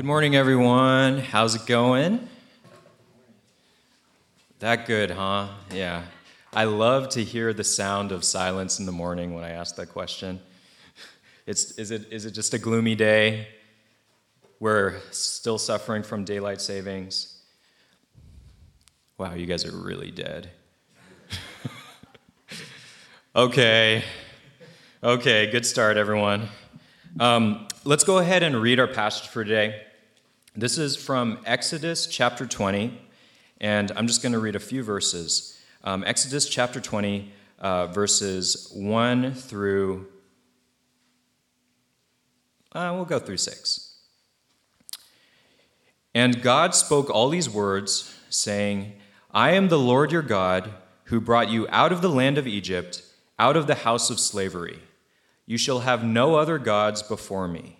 Good morning, everyone. How's it going? That good, huh? Yeah. I love to hear the sound of silence in the morning when I ask that question. It's, is, it, is it just a gloomy day? We're still suffering from daylight savings. Wow, you guys are really dead. okay. Okay, good start, everyone. Um, let's go ahead and read our passage for today. This is from Exodus chapter 20, and I'm just going to read a few verses. Um, Exodus chapter 20, uh, verses 1 through, uh, we'll go through 6. And God spoke all these words, saying, I am the Lord your God, who brought you out of the land of Egypt, out of the house of slavery. You shall have no other gods before me.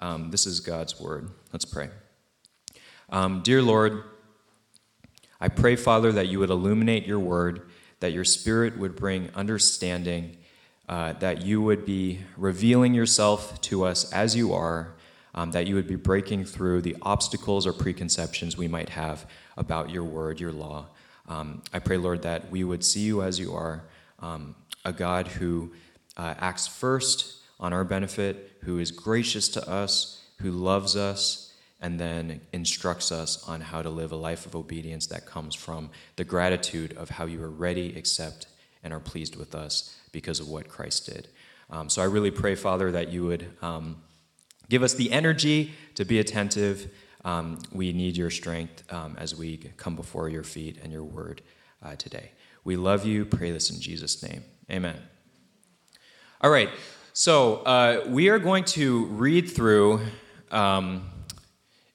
Um, this is God's word. Let's pray. Um, dear Lord, I pray, Father, that you would illuminate your word, that your spirit would bring understanding, uh, that you would be revealing yourself to us as you are, um, that you would be breaking through the obstacles or preconceptions we might have about your word, your law. Um, I pray, Lord, that we would see you as you are um, a God who uh, acts first on our benefit, who is gracious to us, who loves us, and then instructs us on how to live a life of obedience that comes from the gratitude of how you are ready, accept, and are pleased with us because of what Christ did. Um, so I really pray, Father, that you would um, give us the energy to be attentive. Um, we need your strength um, as we come before your feet and your word uh, today. We love you. Pray this in Jesus' name. Amen. All right, so uh, we are going to read through. Um,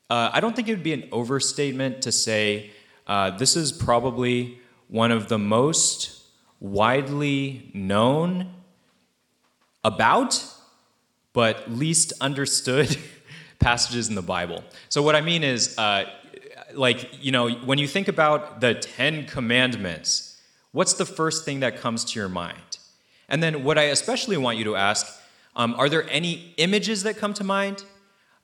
uh, I don't think it would be an overstatement to say uh, this is probably one of the most widely known about, but least understood passages in the Bible. So, what I mean is, uh, like, you know, when you think about the Ten Commandments, what's the first thing that comes to your mind? And then, what I especially want you to ask um, are there any images that come to mind?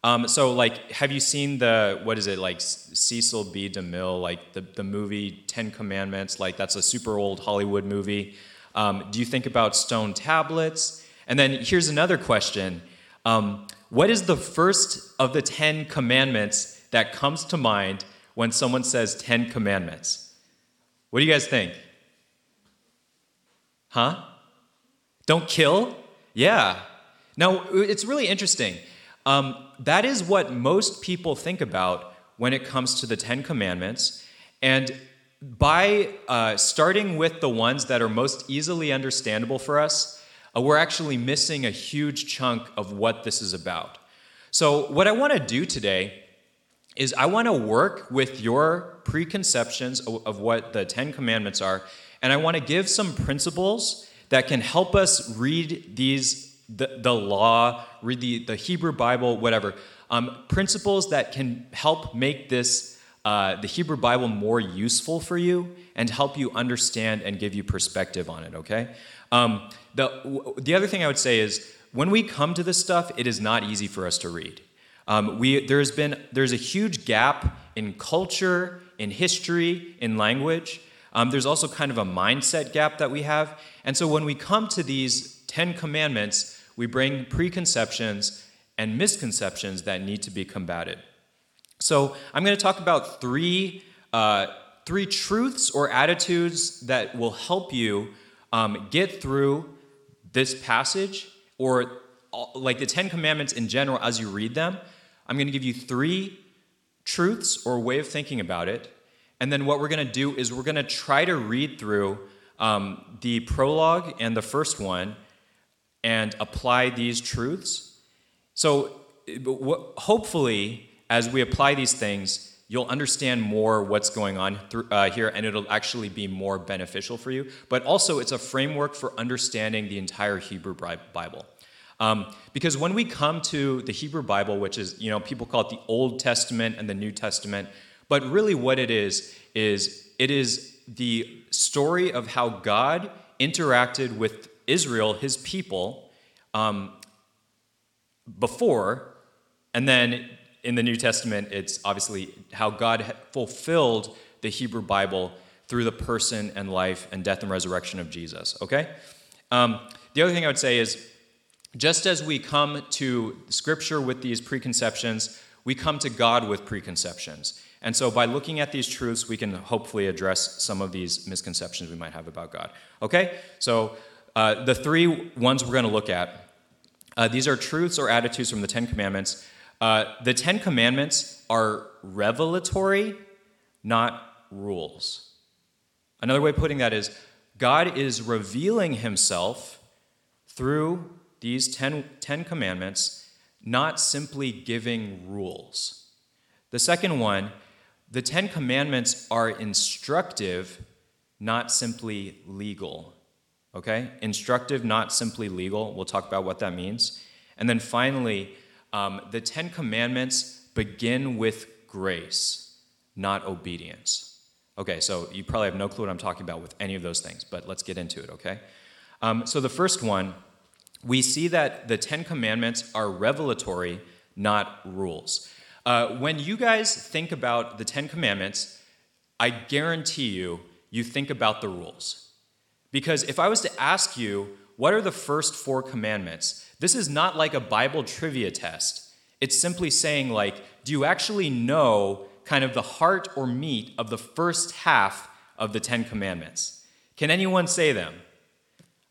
Um, so, like, have you seen the, what is it, like Cecil B. DeMille, like the, the movie Ten Commandments? Like, that's a super old Hollywood movie. Um, do you think about stone tablets? And then here's another question um, What is the first of the Ten Commandments that comes to mind when someone says Ten Commandments? What do you guys think? Huh? Don't kill? Yeah. Now, it's really interesting. Um, that is what most people think about when it comes to the Ten Commandments. And by uh, starting with the ones that are most easily understandable for us, uh, we're actually missing a huge chunk of what this is about. So, what I want to do today is I want to work with your preconceptions of, of what the Ten Commandments are and I want to give some principles that can help us read these, the, the law, read the, the Hebrew Bible, whatever. Um, principles that can help make this, uh, the Hebrew Bible more useful for you and help you understand and give you perspective on it, okay? Um, the, the other thing I would say is when we come to this stuff, it is not easy for us to read. Um, we, there's been there's a huge gap in culture, in history, in language. Um, there's also kind of a mindset gap that we have. And so when we come to these 10 commandments, we bring preconceptions and misconceptions that need to be combated. So I'm going to talk about three, uh, three truths or attitudes that will help you um, get through this passage or like the Ten Commandments in general as you read them. I'm going to give you three truths or way of thinking about it and then what we're going to do is we're going to try to read through um, the prologue and the first one and apply these truths. So hopefully, as we apply these things, you'll understand more what's going on through, uh, here, and it'll actually be more beneficial for you. But also, it's a framework for understanding the entire Hebrew Bible. Um, because when we come to the Hebrew Bible, which is, you know, people call it the Old Testament and the New Testament, but really what it is, is it is the story of how God interacted with Israel, his people, um, before, and then in the New Testament, it's obviously how God fulfilled the Hebrew Bible through the person and life and death and resurrection of Jesus, okay? Um, the other thing I would say is just as we come to Scripture with these preconceptions, we come to God with preconceptions. And so by looking at these truths, we can hopefully address some of these misconceptions we might have about God. Okay? So uh, the three ones we're going to look at, uh, these are truths or attitudes from the Ten Commandments. Uh, the Ten Commandments are revelatory, not rules. Another way of putting that is God is revealing himself through these ten, ten commandments, not simply giving rules. The second one, the Ten Commandments are instructive, not simply legal. Okay? Instructive, not simply legal. We'll talk about what that means. And then finally, um, the Ten Commandments begin with grace, not obedience. Okay, so you probably have no clue what I'm talking about with any of those things, but let's get into it, okay? Um, so the first one, we see that the Ten Commandments are revelatory, not rules. Uh, when you guys think about the Ten Commandments, I guarantee you, you think about the rules. Because if I was to ask you, what are the first four commandments? This is not like a Bible trivia test. It's simply saying, like, do you actually know kind of the heart or meat of the first half of the Ten Commandments? Can anyone say them?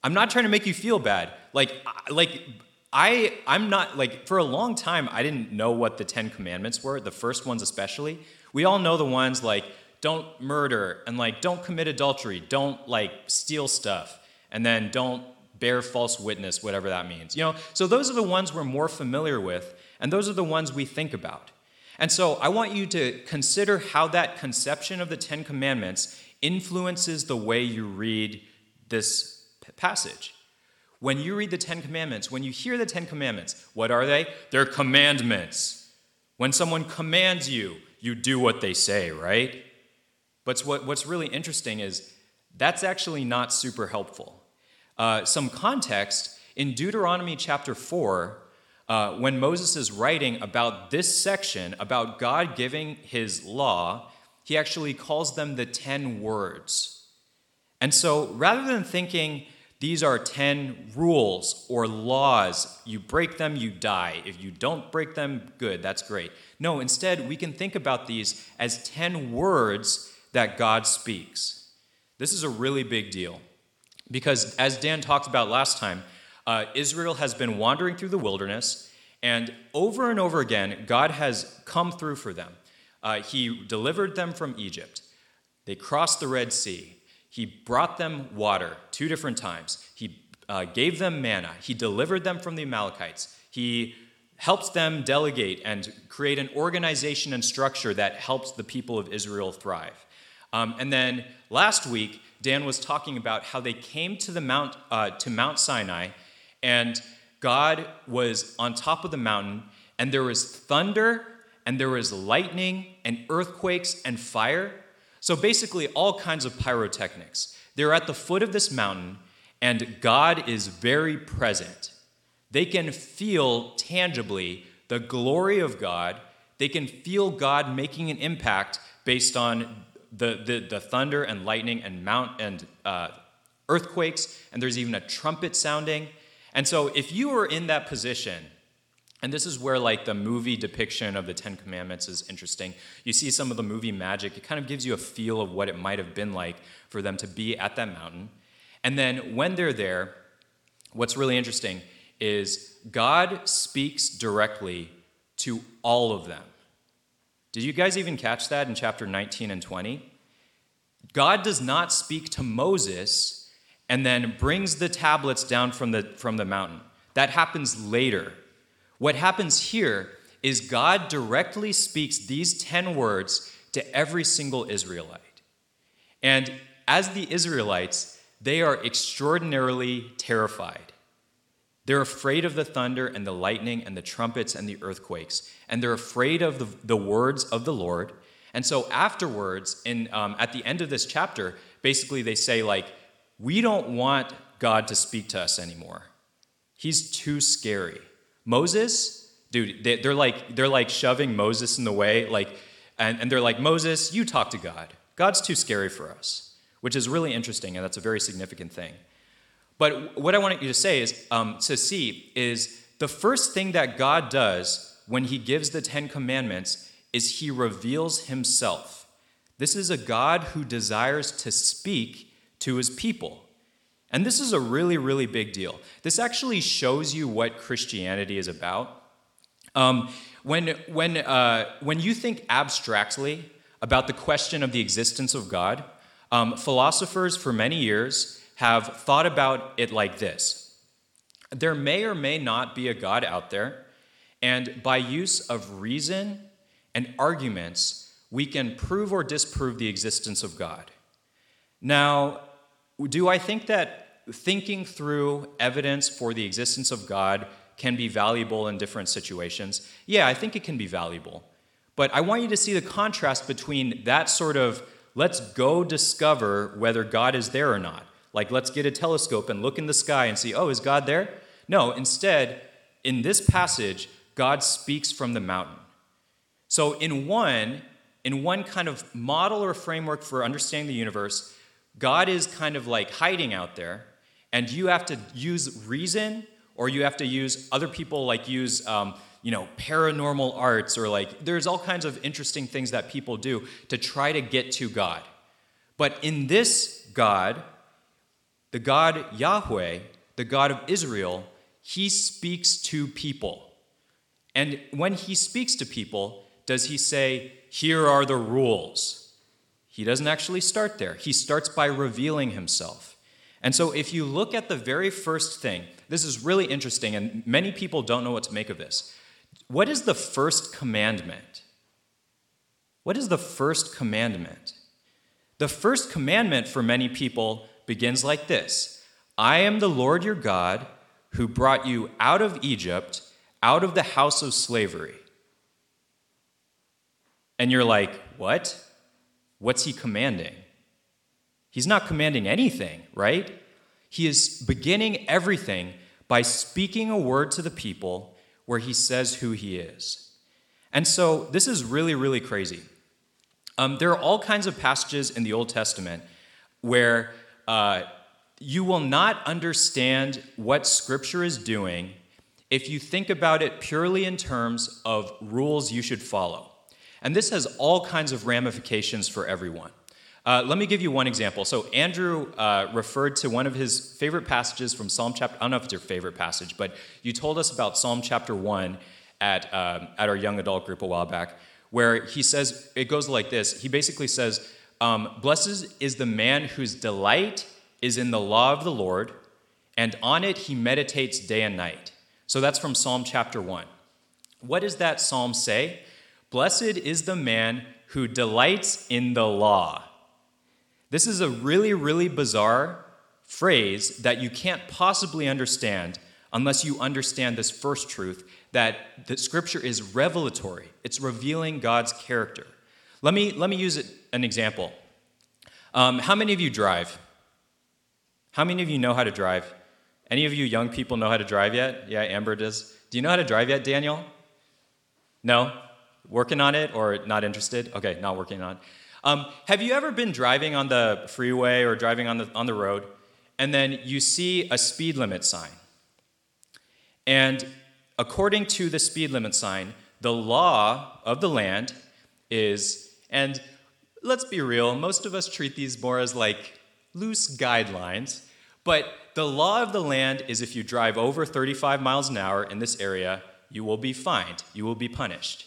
I'm not trying to make you feel bad. Like, like I, I'm not like for a long time I didn't know what the Ten Commandments were. The first ones especially. We all know the ones like don't murder and like don't commit adultery, don't like steal stuff, and then don't bear false witness, whatever that means. You know, so those are the ones we're more familiar with, and those are the ones we think about. And so I want you to consider how that conception of the Ten Commandments influences the way you read this passage. When you read the Ten Commandments, when you hear the Ten Commandments, what are they? They're commandments. When someone commands you, you do what they say, right? But what, what's really interesting is that's actually not super helpful. Uh, some context in Deuteronomy chapter 4, uh, when Moses is writing about this section, about God giving his law, he actually calls them the 10 words. And so rather than thinking, these are 10 rules or laws. You break them, you die. If you don't break them, good, that's great. No, instead, we can think about these as 10 words that God speaks. This is a really big deal because, as Dan talked about last time, uh, Israel has been wandering through the wilderness, and over and over again, God has come through for them. Uh, he delivered them from Egypt. They crossed the Red Sea. He brought them water two different times. He uh, gave them manna. He delivered them from the Amalekites. He helps them delegate and create an organization and structure that helps the people of Israel thrive. Um, and then last week, Dan was talking about how they came to the mount uh, to Mount Sinai, and God was on top of the mountain, and there was thunder, and there was lightning, and earthquakes, and fire. So basically, all kinds of pyrotechnics. They're at the foot of this mountain, and God is very present. They can feel tangibly the glory of God. They can feel God making an impact based on the, the, the thunder and lightning and mount and uh, earthquakes, and there's even a trumpet sounding. And so, if you were in that position, and this is where like the movie depiction of the Ten Commandments is interesting. You see some of the movie magic. It kind of gives you a feel of what it might have been like for them to be at that mountain. And then when they're there, what's really interesting is God speaks directly to all of them. Did you guys even catch that in chapter 19 and 20? God does not speak to Moses and then brings the tablets down from the, from the mountain. That happens later. What happens here is God directly speaks these 10 words to every single Israelite. And as the Israelites, they are extraordinarily terrified. They're afraid of the thunder and the lightning and the trumpets and the earthquakes. And they're afraid of the, the words of the Lord. And so afterwards, in, um, at the end of this chapter, basically they say, like, we don't want God to speak to us anymore. He's too scary. Moses, dude, they, are like they're like shoving Moses in the way, like, and, and they're like, Moses, you talk to God. God's too scary for us, which is really interesting, and that's a very significant thing. But what I want you to say is um, to see is the first thing that God does when He gives the Ten Commandments is He reveals Himself. This is a God who desires to speak to His people. And this is a really, really big deal. This actually shows you what Christianity is about. Um, when, when, uh, when you think abstractly about the question of the existence of God, um, philosophers for many years have thought about it like this There may or may not be a God out there, and by use of reason and arguments, we can prove or disprove the existence of God. Now, do I think that thinking through evidence for the existence of God can be valuable in different situations? Yeah, I think it can be valuable. But I want you to see the contrast between that sort of let's go discover whether God is there or not. Like, let's get a telescope and look in the sky and see, oh, is God there? No, instead, in this passage, God speaks from the mountain. So, in one, in one kind of model or framework for understanding the universe, God is kind of like hiding out there, and you have to use reason or you have to use other people like use um, you know paranormal arts or like there's all kinds of interesting things that people do to try to get to god. But in this god the god yahweh the god of israel he speaks to people. And when he speaks to people does he say here are the rules? He doesn't actually start there. He starts by revealing himself and so, if you look at the very first thing, this is really interesting, and many people don't know what to make of this. What is the first commandment? What is the first commandment? The first commandment for many people begins like this I am the Lord your God who brought you out of Egypt, out of the house of slavery. And you're like, what? What's he commanding? He's not commanding anything, right? He is beginning everything by speaking a word to the people where he says who he is. And so this is really, really crazy. Um, there are all kinds of passages in the Old Testament where uh, you will not understand what Scripture is doing if you think about it purely in terms of rules you should follow. And this has all kinds of ramifications for everyone. Uh, let me give you one example. So, Andrew uh, referred to one of his favorite passages from Psalm chapter, I don't know if it's your favorite passage, but you told us about Psalm chapter 1 at, um, at our young adult group a while back, where he says, it goes like this. He basically says, um, Blessed is the man whose delight is in the law of the Lord, and on it he meditates day and night. So, that's from Psalm chapter 1. What does that psalm say? Blessed is the man who delights in the law. This is a really, really bizarre phrase that you can't possibly understand unless you understand this first truth that the scripture is revelatory, it's revealing God's character. Let me, let me use it, an example. Um, how many of you drive? How many of you know how to drive? Any of you young people know how to drive yet? Yeah, Amber does. Do you know how to drive yet, Daniel? No? Working on it or not interested? Okay, not working on it. Um, have you ever been driving on the freeway or driving on the, on the road, and then you see a speed limit sign? And according to the speed limit sign, the law of the land is, and let's be real, most of us treat these more as like loose guidelines, but the law of the land is if you drive over 35 miles an hour in this area, you will be fined, you will be punished.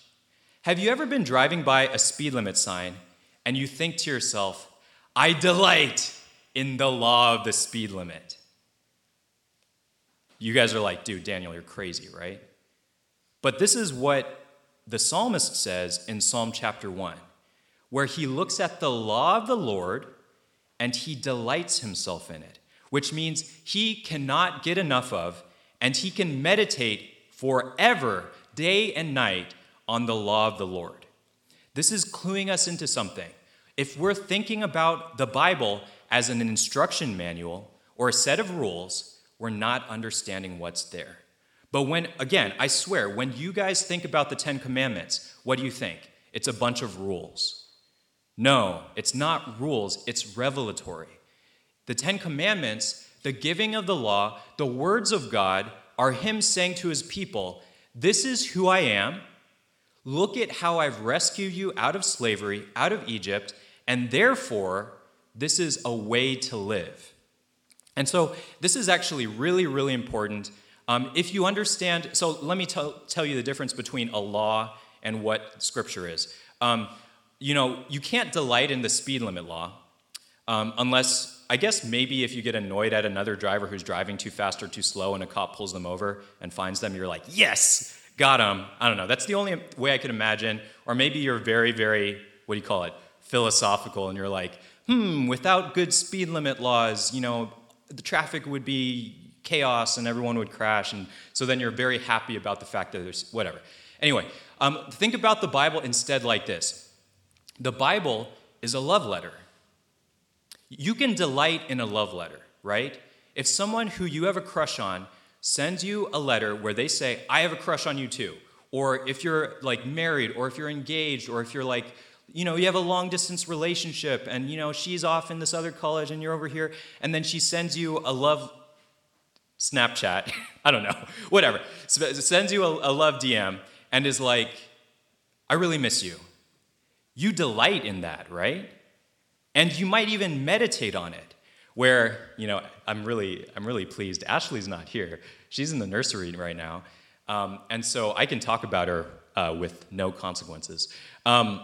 Have you ever been driving by a speed limit sign and you think to yourself, I delight in the law of the speed limit. You guys are like, dude, Daniel, you're crazy, right? But this is what the psalmist says in Psalm chapter 1, where he looks at the law of the Lord and he delights himself in it, which means he cannot get enough of and he can meditate forever, day and night, on the law of the Lord. This is cluing us into something. If we're thinking about the Bible as an instruction manual or a set of rules, we're not understanding what's there. But when, again, I swear, when you guys think about the Ten Commandments, what do you think? It's a bunch of rules. No, it's not rules, it's revelatory. The Ten Commandments, the giving of the law, the words of God are Him saying to His people, This is who I am. Look at how I've rescued you out of slavery, out of Egypt, and therefore, this is a way to live. And so, this is actually really, really important um, if you understand, so let me tell, tell you the difference between a law and what Scripture is. Um, you know, you can't delight in the speed limit law um, unless, I guess, maybe if you get annoyed at another driver who's driving too fast or too slow and a cop pulls them over and finds them, you're like, yes, got him. I don't know. That's the only way I could imagine. Or maybe you're very, very, what do you call it, philosophical, and you're like, hmm, without good speed limit laws, you know, the traffic would be chaos and everyone would crash. And so then you're very happy about the fact that there's whatever. Anyway, um, think about the Bible instead like this the Bible is a love letter. You can delight in a love letter, right? If someone who you have a crush on sends you a letter where they say, I have a crush on you too, or if you're like married, or if you're engaged, or if you're like, you know, you have a long distance relationship and, you know, she's off in this other college and you're over here, and then she sends you a love Snapchat, I don't know, whatever, sends you a, a love DM and is like, I really miss you. You delight in that, right? And you might even meditate on it. Where, you know, I'm really, I'm really pleased. Ashley's not here. She's in the nursery right now. Um, and so I can talk about her uh, with no consequences. Um,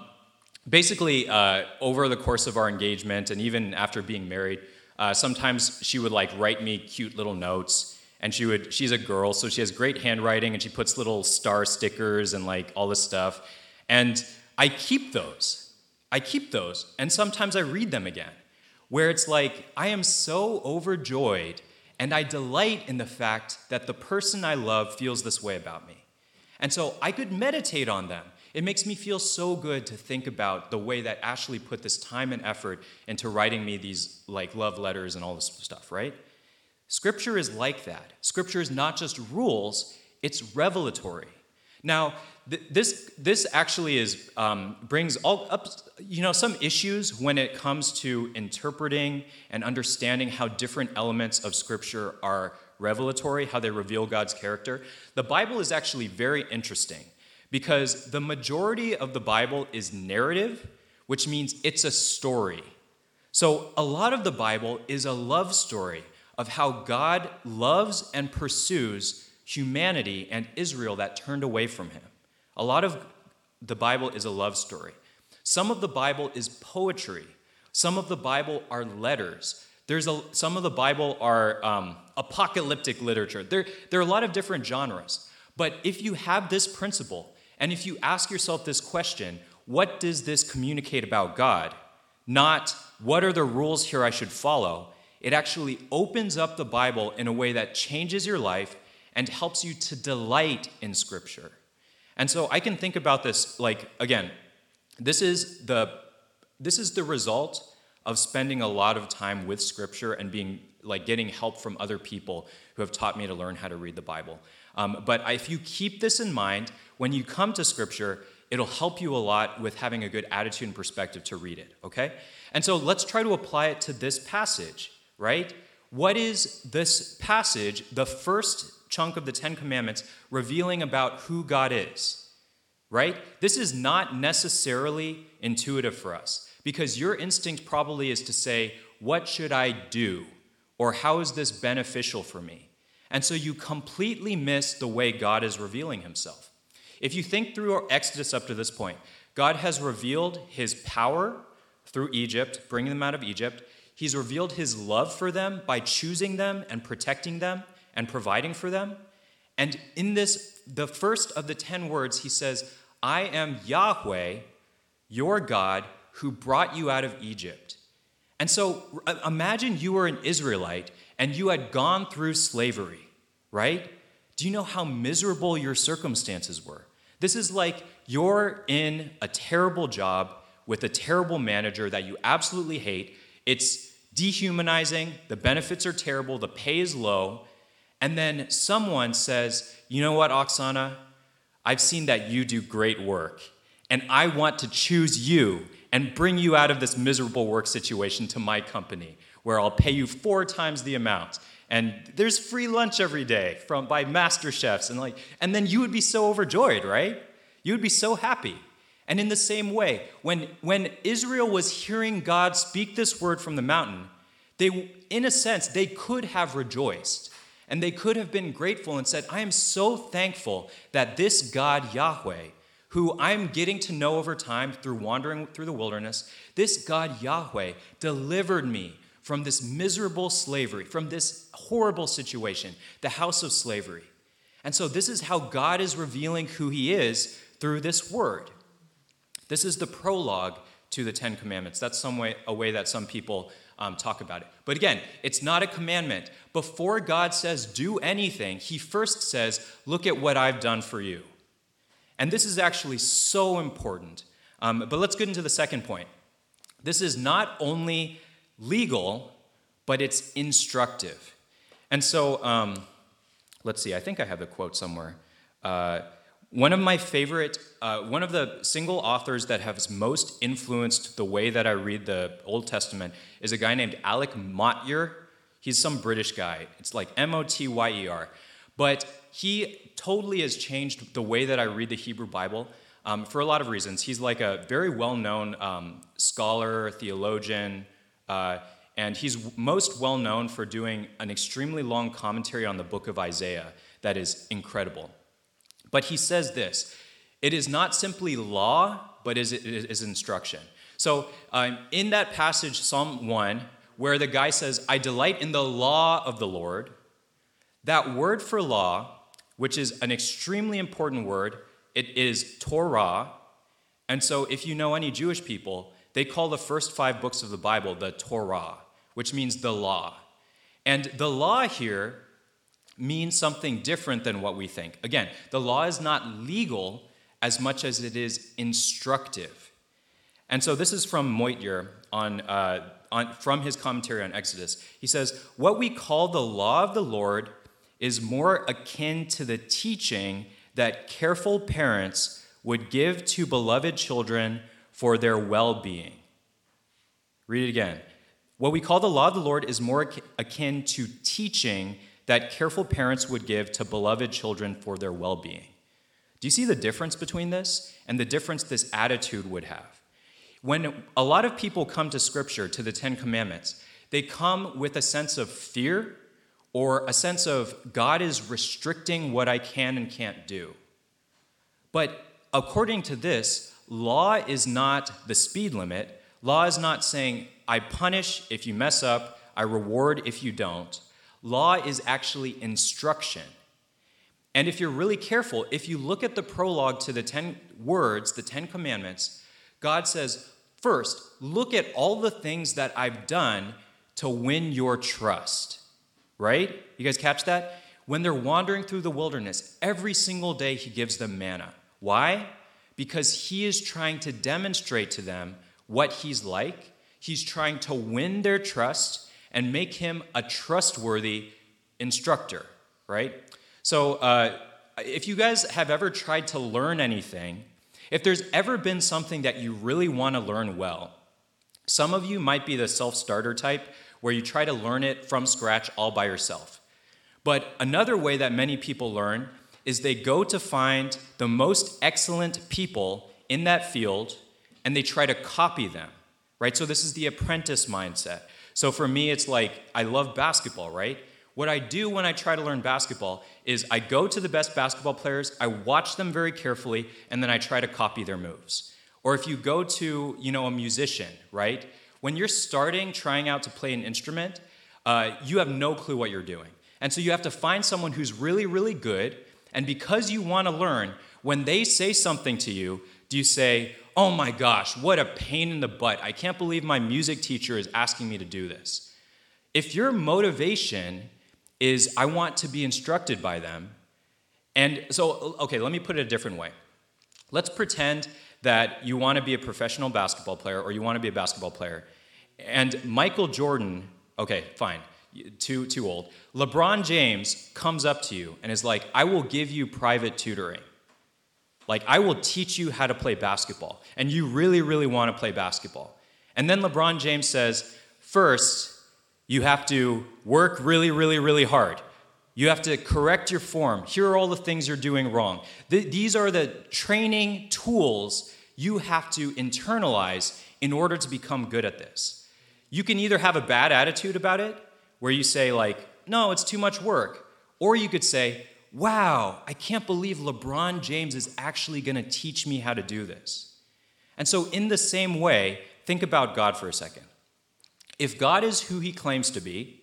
basically, uh, over the course of our engagement and even after being married, uh, sometimes she would like write me cute little notes and she would she's a girl so she has great handwriting and she puts little star stickers and like all this stuff and i keep those i keep those and sometimes i read them again where it's like i am so overjoyed and i delight in the fact that the person i love feels this way about me and so i could meditate on them it makes me feel so good to think about the way that Ashley put this time and effort into writing me these like love letters and all this stuff, right? Scripture is like that. Scripture is not just rules, it's revelatory. Now, th- this, this actually is, um, brings all up you know, some issues when it comes to interpreting and understanding how different elements of Scripture are revelatory, how they reveal God's character. The Bible is actually very interesting because the majority of the Bible is narrative, which means it's a story. So a lot of the Bible is a love story of how God loves and pursues humanity and Israel that turned away from him. A lot of the Bible is a love story. Some of the Bible is poetry. Some of the Bible are letters. There's a, some of the Bible are um, apocalyptic literature. There, there are a lot of different genres. But if you have this principle, and if you ask yourself this question, what does this communicate about God? Not what are the rules here I should follow? It actually opens up the Bible in a way that changes your life and helps you to delight in Scripture. And so I can think about this like, again, this is the, this is the result of spending a lot of time with Scripture and being like getting help from other people who have taught me to learn how to read the Bible. Um, but if you keep this in mind, when you come to Scripture, it'll help you a lot with having a good attitude and perspective to read it, okay? And so let's try to apply it to this passage, right? What is this passage, the first chunk of the Ten Commandments, revealing about who God is, right? This is not necessarily intuitive for us because your instinct probably is to say, What should I do? Or how is this beneficial for me? And so you completely miss the way God is revealing himself. If you think through our Exodus up to this point, God has revealed his power through Egypt, bringing them out of Egypt. He's revealed his love for them by choosing them and protecting them and providing for them. And in this, the first of the 10 words, he says, I am Yahweh, your God, who brought you out of Egypt. And so uh, imagine you were an Israelite and you had gone through slavery, right? Do you know how miserable your circumstances were? This is like you're in a terrible job with a terrible manager that you absolutely hate. It's dehumanizing, the benefits are terrible, the pay is low, and then someone says, You know what, Oksana? I've seen that you do great work, and I want to choose you and bring you out of this miserable work situation to my company, where I'll pay you four times the amount. And there's free lunch every day from by master chefs, and like, and then you would be so overjoyed, right? You would be so happy. And in the same way, when, when Israel was hearing God speak this word from the mountain, they, in a sense, they could have rejoiced. And they could have been grateful and said, I am so thankful that this God, Yahweh, who I'm getting to know over time through wandering through the wilderness, this God, Yahweh, delivered me from this miserable slavery, from this horrible situation, the house of slavery. And so, this is how God is revealing who He is through this word. This is the prologue to the Ten Commandments. That's some way, a way that some people um, talk about it. But again, it's not a commandment. Before God says, do anything, he first says, look at what I've done for you. And this is actually so important. Um, but let's get into the second point. This is not only legal, but it's instructive. And so, um, let's see, I think I have the quote somewhere. Uh, one of my favorite, uh, one of the single authors that has most influenced the way that I read the Old Testament is a guy named Alec Motyer. He's some British guy. It's like M O T Y E R. But he totally has changed the way that I read the Hebrew Bible um, for a lot of reasons. He's like a very well known um, scholar, theologian, uh, and he's most well known for doing an extremely long commentary on the book of Isaiah that is incredible. But he says this it is not simply law, but is, is instruction. So um, in that passage, Psalm 1, where the guy says, I delight in the law of the Lord, that word for law, which is an extremely important word, it is Torah. And so if you know any Jewish people, they call the first five books of the Bible the Torah, which means the law. And the law here means something different than what we think. Again, the law is not legal as much as it is instructive. And so this is from Motyer on, uh, on, from his commentary on Exodus. He says, What we call the law of the Lord is more akin to the teaching that careful parents would give to beloved children for their well being. Read it again. What we call the law of the Lord is more akin to teaching that careful parents would give to beloved children for their well being. Do you see the difference between this and the difference this attitude would have? When a lot of people come to Scripture, to the Ten Commandments, they come with a sense of fear or a sense of God is restricting what I can and can't do. But according to this, law is not the speed limit. Law is not saying, I punish if you mess up, I reward if you don't. Law is actually instruction. And if you're really careful, if you look at the prologue to the 10 words, the 10 commandments, God says, First, look at all the things that I've done to win your trust. Right? You guys catch that? When they're wandering through the wilderness, every single day he gives them manna. Why? Because he is trying to demonstrate to them what he's like. He's trying to win their trust and make him a trustworthy instructor, right? So, uh, if you guys have ever tried to learn anything, if there's ever been something that you really want to learn well, some of you might be the self starter type where you try to learn it from scratch all by yourself. But another way that many people learn is they go to find the most excellent people in that field and they try to copy them, right? So, this is the apprentice mindset. So for me, it's like I love basketball, right? What I do when I try to learn basketball is I go to the best basketball players, I watch them very carefully, and then I try to copy their moves. Or if you go to, you know, a musician, right? When you're starting trying out to play an instrument, uh, you have no clue what you're doing. And so you have to find someone who's really, really good. And because you want to learn, When they say something to you, do you say, Oh my gosh, what a pain in the butt. I can't believe my music teacher is asking me to do this. If your motivation is, I want to be instructed by them, and so, okay, let me put it a different way. Let's pretend that you want to be a professional basketball player or you want to be a basketball player, and Michael Jordan, okay, fine, too, too old. LeBron James comes up to you and is like, I will give you private tutoring. Like, I will teach you how to play basketball. And you really, really want to play basketball. And then LeBron James says, First, you have to work really, really, really hard. You have to correct your form. Here are all the things you're doing wrong. Th- these are the training tools you have to internalize in order to become good at this. You can either have a bad attitude about it, where you say, like, no, it's too much work. Or you could say, wow, I can't believe LeBron James is actually going to teach me how to do this. And so, in the same way, think about God for a second. If God is who he claims to be,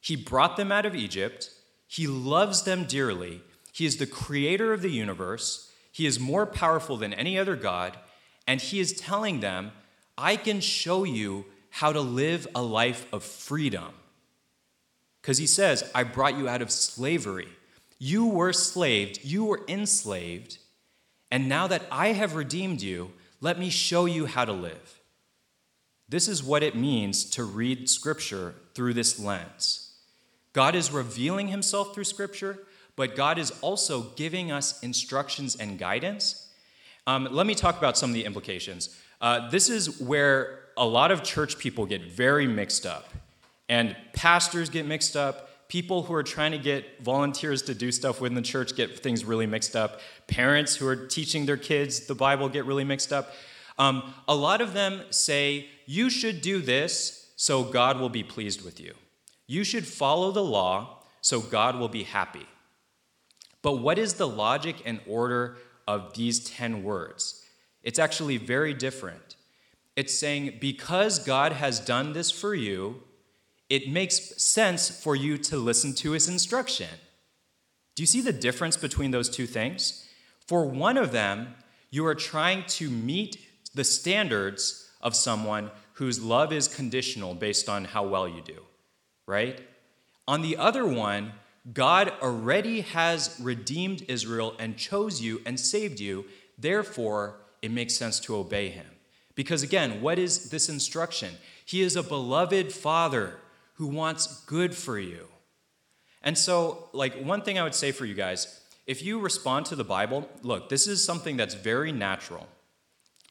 he brought them out of Egypt, he loves them dearly, he is the creator of the universe, he is more powerful than any other God, and he is telling them, I can show you how to live a life of freedom. Because he says, I brought you out of slavery. You were slaved, you were enslaved, and now that I have redeemed you, let me show you how to live. This is what it means to read Scripture through this lens. God is revealing himself through Scripture, but God is also giving us instructions and guidance. Um, let me talk about some of the implications. Uh, this is where a lot of church people get very mixed up. And pastors get mixed up. People who are trying to get volunteers to do stuff within the church get things really mixed up. Parents who are teaching their kids the Bible get really mixed up. Um, a lot of them say, You should do this so God will be pleased with you. You should follow the law so God will be happy. But what is the logic and order of these 10 words? It's actually very different. It's saying, Because God has done this for you, it makes sense for you to listen to his instruction. Do you see the difference between those two things? For one of them, you are trying to meet the standards of someone whose love is conditional based on how well you do, right? On the other one, God already has redeemed Israel and chose you and saved you. Therefore, it makes sense to obey him. Because again, what is this instruction? He is a beloved father who wants good for you. And so, like, one thing I would say for you guys if you respond to the Bible, look, this is something that's very natural.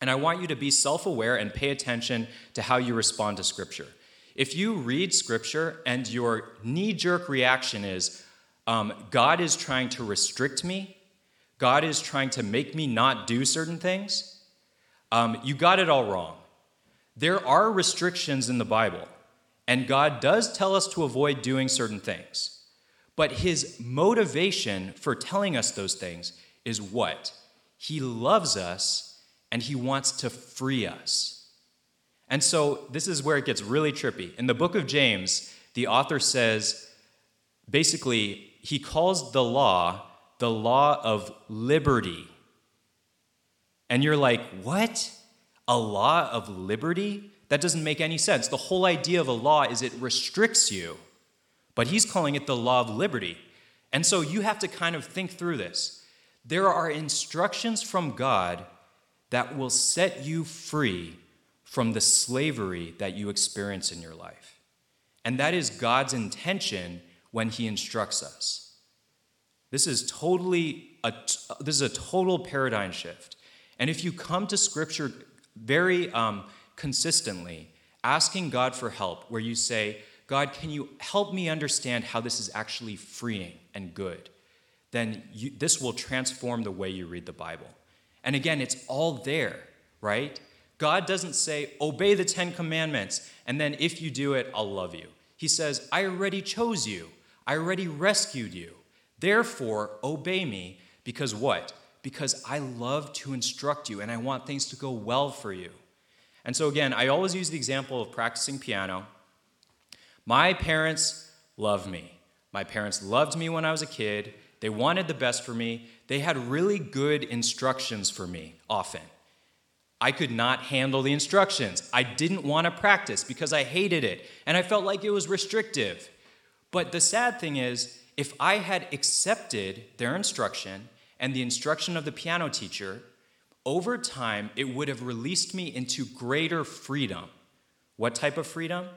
And I want you to be self aware and pay attention to how you respond to Scripture. If you read Scripture and your knee jerk reaction is, um, God is trying to restrict me, God is trying to make me not do certain things, um, you got it all wrong. There are restrictions in the Bible. And God does tell us to avoid doing certain things. But his motivation for telling us those things is what? He loves us and he wants to free us. And so this is where it gets really trippy. In the book of James, the author says basically, he calls the law the law of liberty. And you're like, what? A law of liberty? That doesn't make any sense. The whole idea of a law is it restricts you, but he's calling it the law of liberty. And so you have to kind of think through this. There are instructions from God that will set you free from the slavery that you experience in your life. And that is God's intention when he instructs us. This is totally a, this is a total paradigm shift. And if you come to scripture very um, consistently, asking God for help, where you say, God, can you help me understand how this is actually freeing and good? Then you, this will transform the way you read the Bible. And again, it's all there, right? God doesn't say, obey the Ten Commandments, and then if you do it, I'll love you. He says, I already chose you, I already rescued you. Therefore, obey me, because what? Because I love to instruct you and I want things to go well for you. And so, again, I always use the example of practicing piano. My parents love me. My parents loved me when I was a kid. They wanted the best for me. they had really good instructions for me often. I could not handle the instructions. I didn't want to practice because I hated it and I felt like it was restrictive. But the sad thing is, if I had accepted their instruction and the instruction of the piano teacher, over time it would have released me into greater freedom. What type of freedom?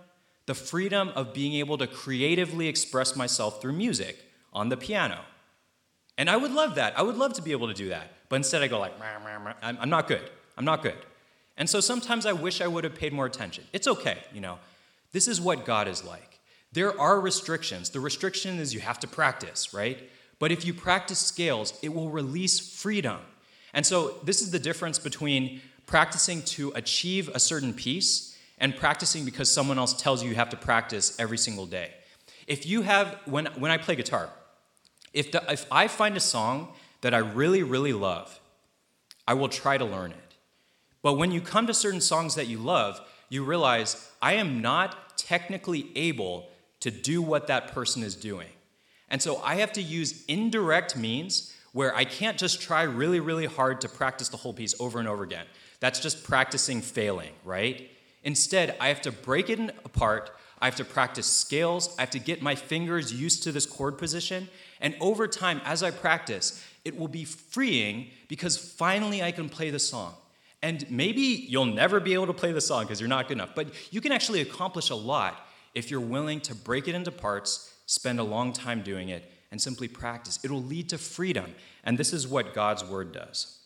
The freedom of being able to creatively express myself through music on the piano. And I would love that. I would love to be able to do that. But instead, I go like, I'm not good. I'm not good. And so sometimes I wish I would have paid more attention. It's okay, you know. This is what God is like. There are restrictions. The restriction is you have to practice, right? But if you practice scales, it will release freedom. And so this is the difference between practicing to achieve a certain piece and practicing because someone else tells you you have to practice every single day. If you have, when, when I play guitar, if, the, if I find a song that I really, really love, I will try to learn it. But when you come to certain songs that you love, you realize I am not technically able to do what that person is doing. And so I have to use indirect means where I can't just try really, really hard to practice the whole piece over and over again. That's just practicing failing, right? Instead, I have to break it apart. I have to practice scales. I have to get my fingers used to this chord position. And over time, as I practice, it will be freeing because finally I can play the song. And maybe you'll never be able to play the song because you're not good enough, but you can actually accomplish a lot if you're willing to break it into parts, spend a long time doing it, and simply practice. It'll lead to freedom. And this is what God's word does.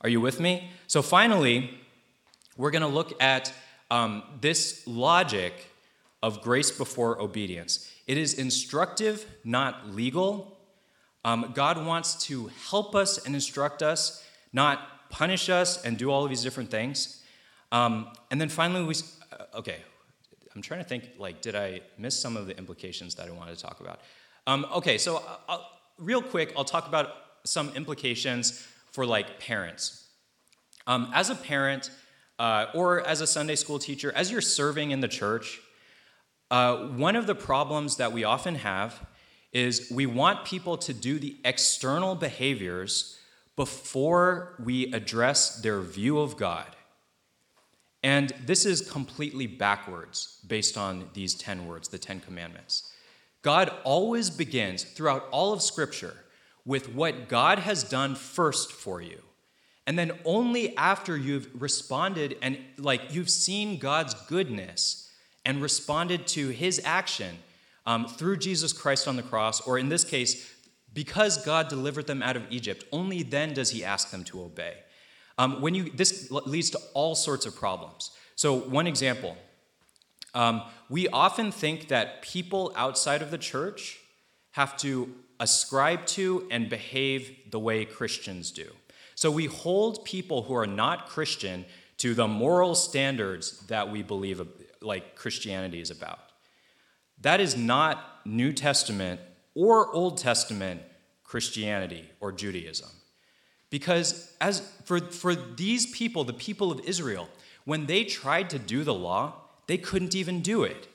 Are you with me? So finally, we're going to look at um, this logic of grace before obedience. It is instructive, not legal. Um, God wants to help us and instruct us, not punish us and do all of these different things. Um, and then finally, we, uh, okay, I'm trying to think, like, did I miss some of the implications that I wanted to talk about? Um, okay, so uh, I'll, real quick, I'll talk about some implications for like parents. Um, as a parent, uh, or as a Sunday school teacher, as you're serving in the church, uh, one of the problems that we often have is we want people to do the external behaviors before we address their view of God. And this is completely backwards based on these 10 words, the 10 commandments. God always begins throughout all of Scripture with what God has done first for you. And then only after you've responded and like you've seen God's goodness and responded to his action um, through Jesus Christ on the cross, or in this case, because God delivered them out of Egypt, only then does he ask them to obey. Um, when you, this leads to all sorts of problems. So, one example um, we often think that people outside of the church have to ascribe to and behave the way Christians do. So, we hold people who are not Christian to the moral standards that we believe like Christianity is about. That is not New Testament or Old Testament Christianity or Judaism. Because as for, for these people, the people of Israel, when they tried to do the law, they couldn't even do it.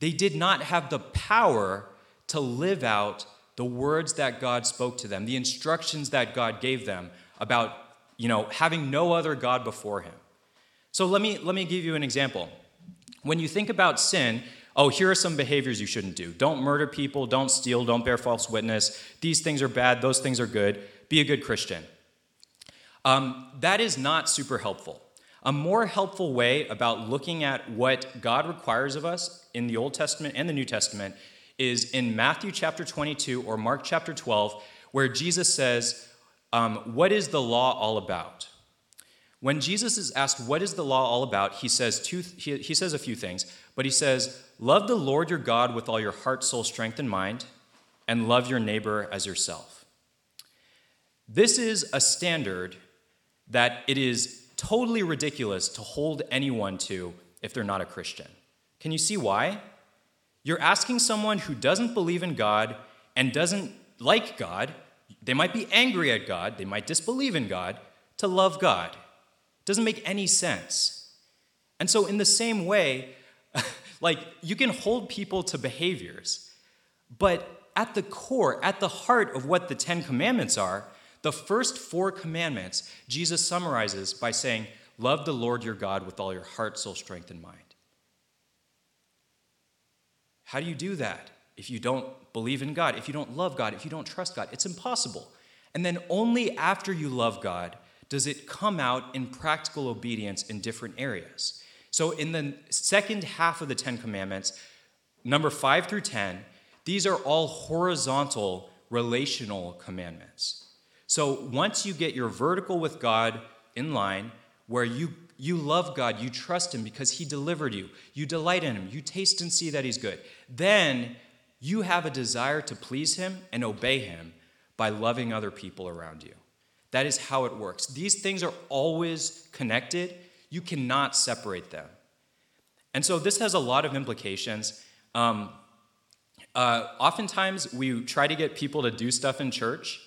They did not have the power to live out the words that God spoke to them, the instructions that God gave them about, you know, having no other God before him. So let me let me give you an example. When you think about sin, oh, here are some behaviors you shouldn't do. Don't murder people, don't steal, don't bear false witness. These things are bad, those things are good. Be a good Christian. Um, that is not super helpful. A more helpful way about looking at what God requires of us in the Old Testament and the New Testament is in Matthew chapter 22 or Mark chapter 12, where Jesus says, um, What is the law all about? When Jesus is asked, What is the law all about? he says, two, he, he says a few things, but he says, Love the Lord your God with all your heart, soul, strength, and mind, and love your neighbor as yourself. This is a standard that it is totally ridiculous to hold anyone to if they're not a Christian. Can you see why? You're asking someone who doesn't believe in God and doesn't like God, they might be angry at God, they might disbelieve in God, to love God. It Doesn't make any sense. And so, in the same way, like you can hold people to behaviors, but at the core, at the heart of what the Ten Commandments are, the first four commandments, Jesus summarizes by saying, Love the Lord your God with all your heart, soul, strength, and mind. How do you do that if you don't believe in God, if you don't love God, if you don't trust God? It's impossible. And then only after you love God does it come out in practical obedience in different areas. So, in the second half of the Ten Commandments, number five through 10, these are all horizontal relational commandments. So, once you get your vertical with God in line, where you, you love God, you trust Him because He delivered you, you delight in Him, you taste and see that He's good, then you have a desire to please Him and obey Him by loving other people around you. That is how it works. These things are always connected, you cannot separate them. And so this has a lot of implications. Um, uh, oftentimes, we try to get people to do stuff in church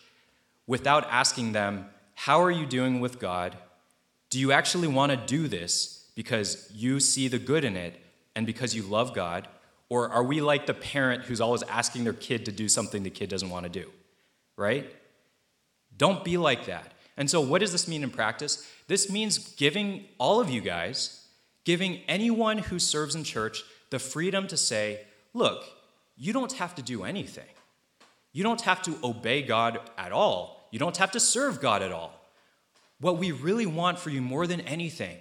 without asking them, How are you doing with God? Do you actually want to do this because you see the good in it and because you love God? Or are we like the parent who's always asking their kid to do something the kid doesn't want to do? Right? Don't be like that. And so, what does this mean in practice? This means giving all of you guys, giving anyone who serves in church the freedom to say, look, you don't have to do anything. You don't have to obey God at all. You don't have to serve God at all. What we really want for you more than anything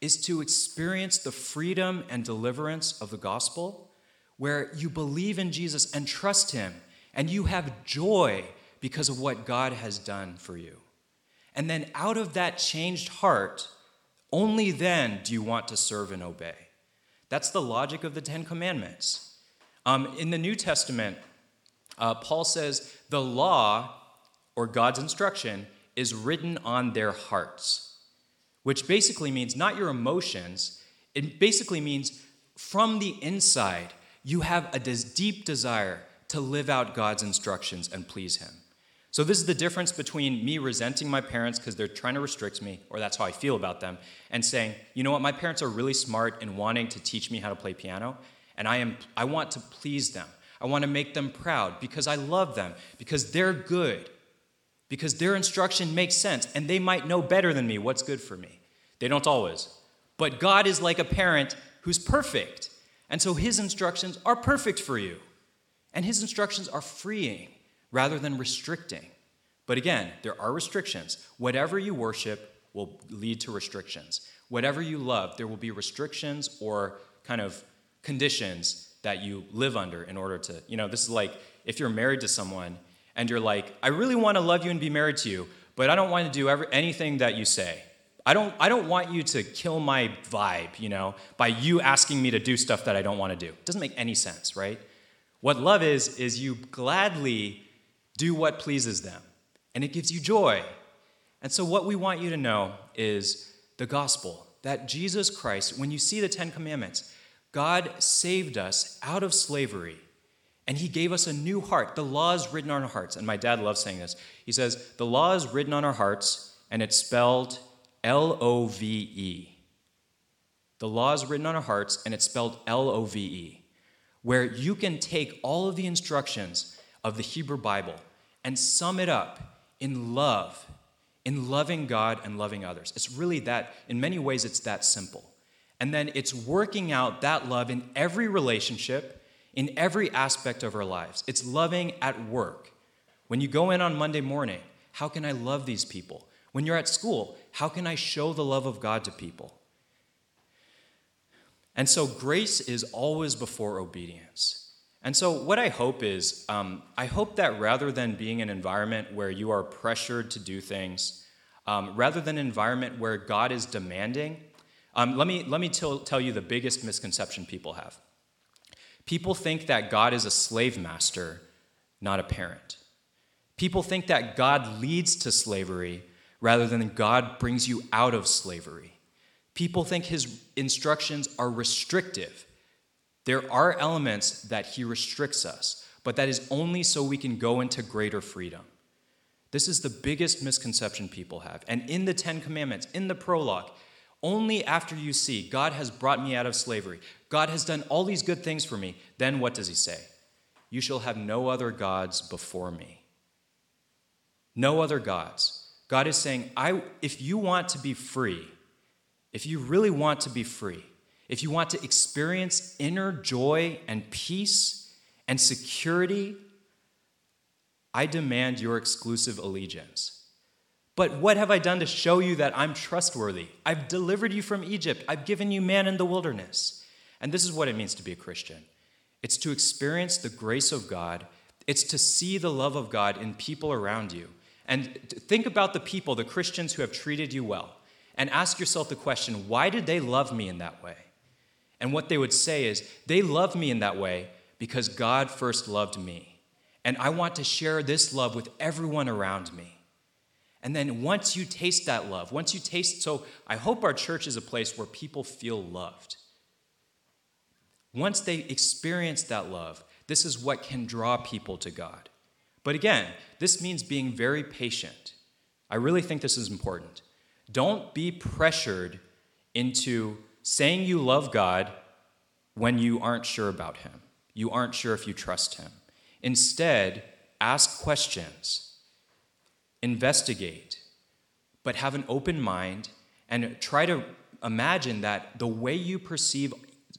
is to experience the freedom and deliverance of the gospel where you believe in Jesus and trust Him and you have joy because of what God has done for you. And then out of that changed heart, only then do you want to serve and obey. That's the logic of the Ten Commandments. Um, in the New Testament, uh, Paul says the law, or God's instruction, is written on their hearts, which basically means not your emotions. It basically means from the inside, you have a deep desire to live out God's instructions and please Him. So, this is the difference between me resenting my parents because they're trying to restrict me, or that's how I feel about them, and saying, you know what, my parents are really smart in wanting to teach me how to play piano, and I, am, I want to please them. I want to make them proud because I love them, because they're good, because their instruction makes sense, and they might know better than me what's good for me. They don't always. But God is like a parent who's perfect, and so his instructions are perfect for you, and his instructions are freeing rather than restricting. But again, there are restrictions. Whatever you worship will lead to restrictions. Whatever you love, there will be restrictions or kind of conditions that you live under in order to, you know, this is like if you're married to someone and you're like, I really want to love you and be married to you, but I don't want to do anything that you say. I don't, I don't want you to kill my vibe, you know, by you asking me to do stuff that I don't want to do. It doesn't make any sense, right? What love is, is you gladly do what pleases them, and it gives you joy. And so, what we want you to know is the gospel that Jesus Christ, when you see the Ten Commandments, God saved us out of slavery and he gave us a new heart. The law is written on our hearts. And my dad loves saying this. He says, The law is written on our hearts, and it's spelled L O V E. The law is written on our hearts, and it's spelled L O V E, where you can take all of the instructions of the Hebrew Bible and sum it up in love, in loving God and loving others. It's really that, in many ways, it's that simple. And then it's working out that love in every relationship, in every aspect of our lives. It's loving at work. When you go in on Monday morning, how can I love these people? When you're at school, how can I show the love of God to people? And so grace is always before obedience. And so, what I hope is, um, I hope that rather than being an environment where you are pressured to do things, um, rather than an environment where God is demanding, um, let me, let me tell, tell you the biggest misconception people have. People think that God is a slave master, not a parent. People think that God leads to slavery rather than God brings you out of slavery. People think his instructions are restrictive there are elements that he restricts us, but that is only so we can go into greater freedom. This is the biggest misconception people have. And in the Ten Commandments, in the prologue, only after you see God has brought me out of slavery, God has done all these good things for me, then what does he say? You shall have no other gods before me. No other gods. God is saying, I, if you want to be free, if you really want to be free, if you want to experience inner joy and peace and security, I demand your exclusive allegiance. But what have I done to show you that I'm trustworthy? I've delivered you from Egypt. I've given you man in the wilderness. And this is what it means to be a Christian it's to experience the grace of God, it's to see the love of God in people around you. And think about the people, the Christians who have treated you well, and ask yourself the question why did they love me in that way? And what they would say is, they love me in that way because God first loved me. And I want to share this love with everyone around me. And then once you taste that love, once you taste, so I hope our church is a place where people feel loved. Once they experience that love, this is what can draw people to God. But again, this means being very patient. I really think this is important. Don't be pressured into saying you love God when you aren't sure about Him. You aren't sure if you trust Him. Instead, ask questions, investigate, but have an open mind and try to imagine that the way you perceive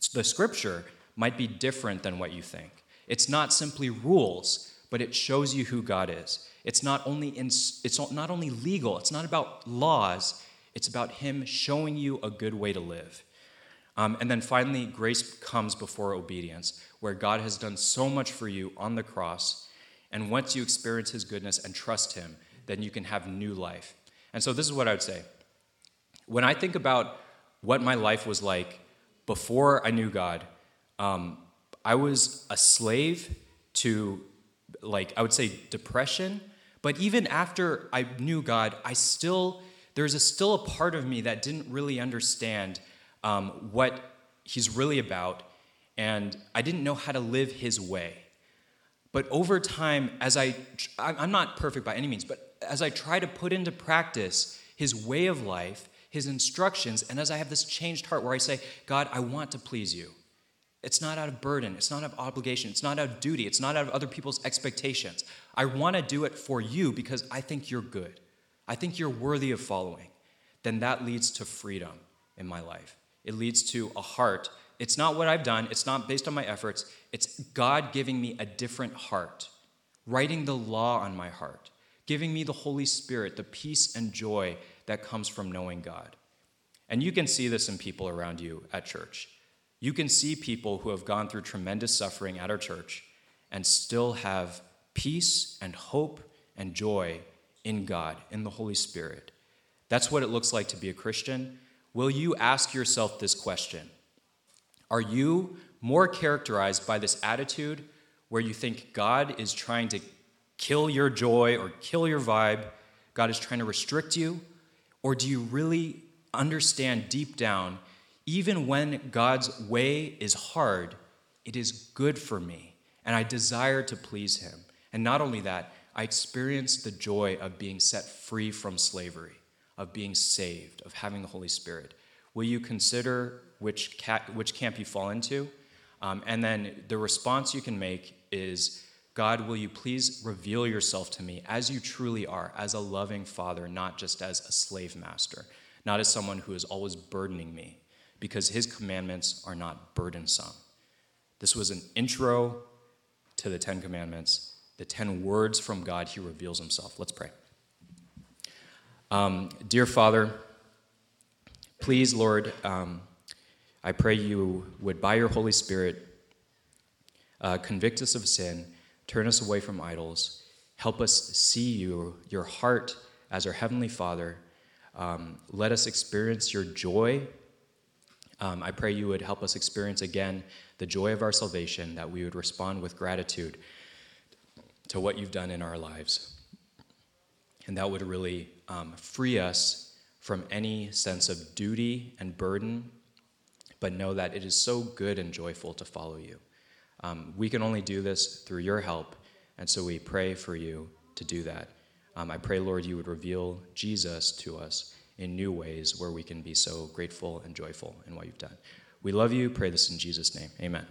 the scripture might be different than what you think. It's not simply rules, but it shows you who God is. It's not only in, it's not only legal, it's not about laws, it's about him showing you a good way to live. Um, and then finally, grace comes before obedience, where God has done so much for you on the cross. And once you experience his goodness and trust him, then you can have new life. And so, this is what I would say. When I think about what my life was like before I knew God, um, I was a slave to, like, I would say depression. But even after I knew God, I still, there's a, still a part of me that didn't really understand um, what He's really about. And I didn't know how to live His way. But over time, as I, I'm not perfect by any means, but as I try to put into practice His way of life, His instructions, and as I have this changed heart where I say, God, I want to please you. It's not out of burden. It's not out of obligation. It's not out of duty. It's not out of other people's expectations. I want to do it for you because I think you're good. I think you're worthy of following. Then that leads to freedom in my life. It leads to a heart. It's not what I've done, it's not based on my efforts. It's God giving me a different heart, writing the law on my heart, giving me the Holy Spirit, the peace and joy that comes from knowing God. And you can see this in people around you at church. You can see people who have gone through tremendous suffering at our church and still have peace and hope and joy in God, in the Holy Spirit. That's what it looks like to be a Christian. Will you ask yourself this question? Are you more characterized by this attitude where you think God is trying to kill your joy or kill your vibe? God is trying to restrict you? Or do you really understand deep down even when God's way is hard, it is good for me, and I desire to please Him. And not only that, I experience the joy of being set free from slavery, of being saved, of having the Holy Spirit. Will you consider which, which camp you fall into? Um, and then the response you can make is God, will you please reveal yourself to me as you truly are, as a loving father, not just as a slave master, not as someone who is always burdening me, because his commandments are not burdensome. This was an intro to the Ten Commandments, the ten words from God he reveals himself. Let's pray. Um, dear Father, please, Lord, um, I pray you would, by your Holy Spirit, uh, convict us of sin, turn us away from idols, help us see you, your heart as our Heavenly Father. Um, let us experience your joy um, I pray you would help us experience again the joy of our salvation, that we would respond with gratitude to what you've done in our lives. And that would really um, free us from any sense of duty and burden, but know that it is so good and joyful to follow you. Um, we can only do this through your help, and so we pray for you to do that. Um, I pray, Lord, you would reveal Jesus to us in new ways where we can be so grateful and joyful in what you've done. We love you. Pray this in Jesus' name. Amen.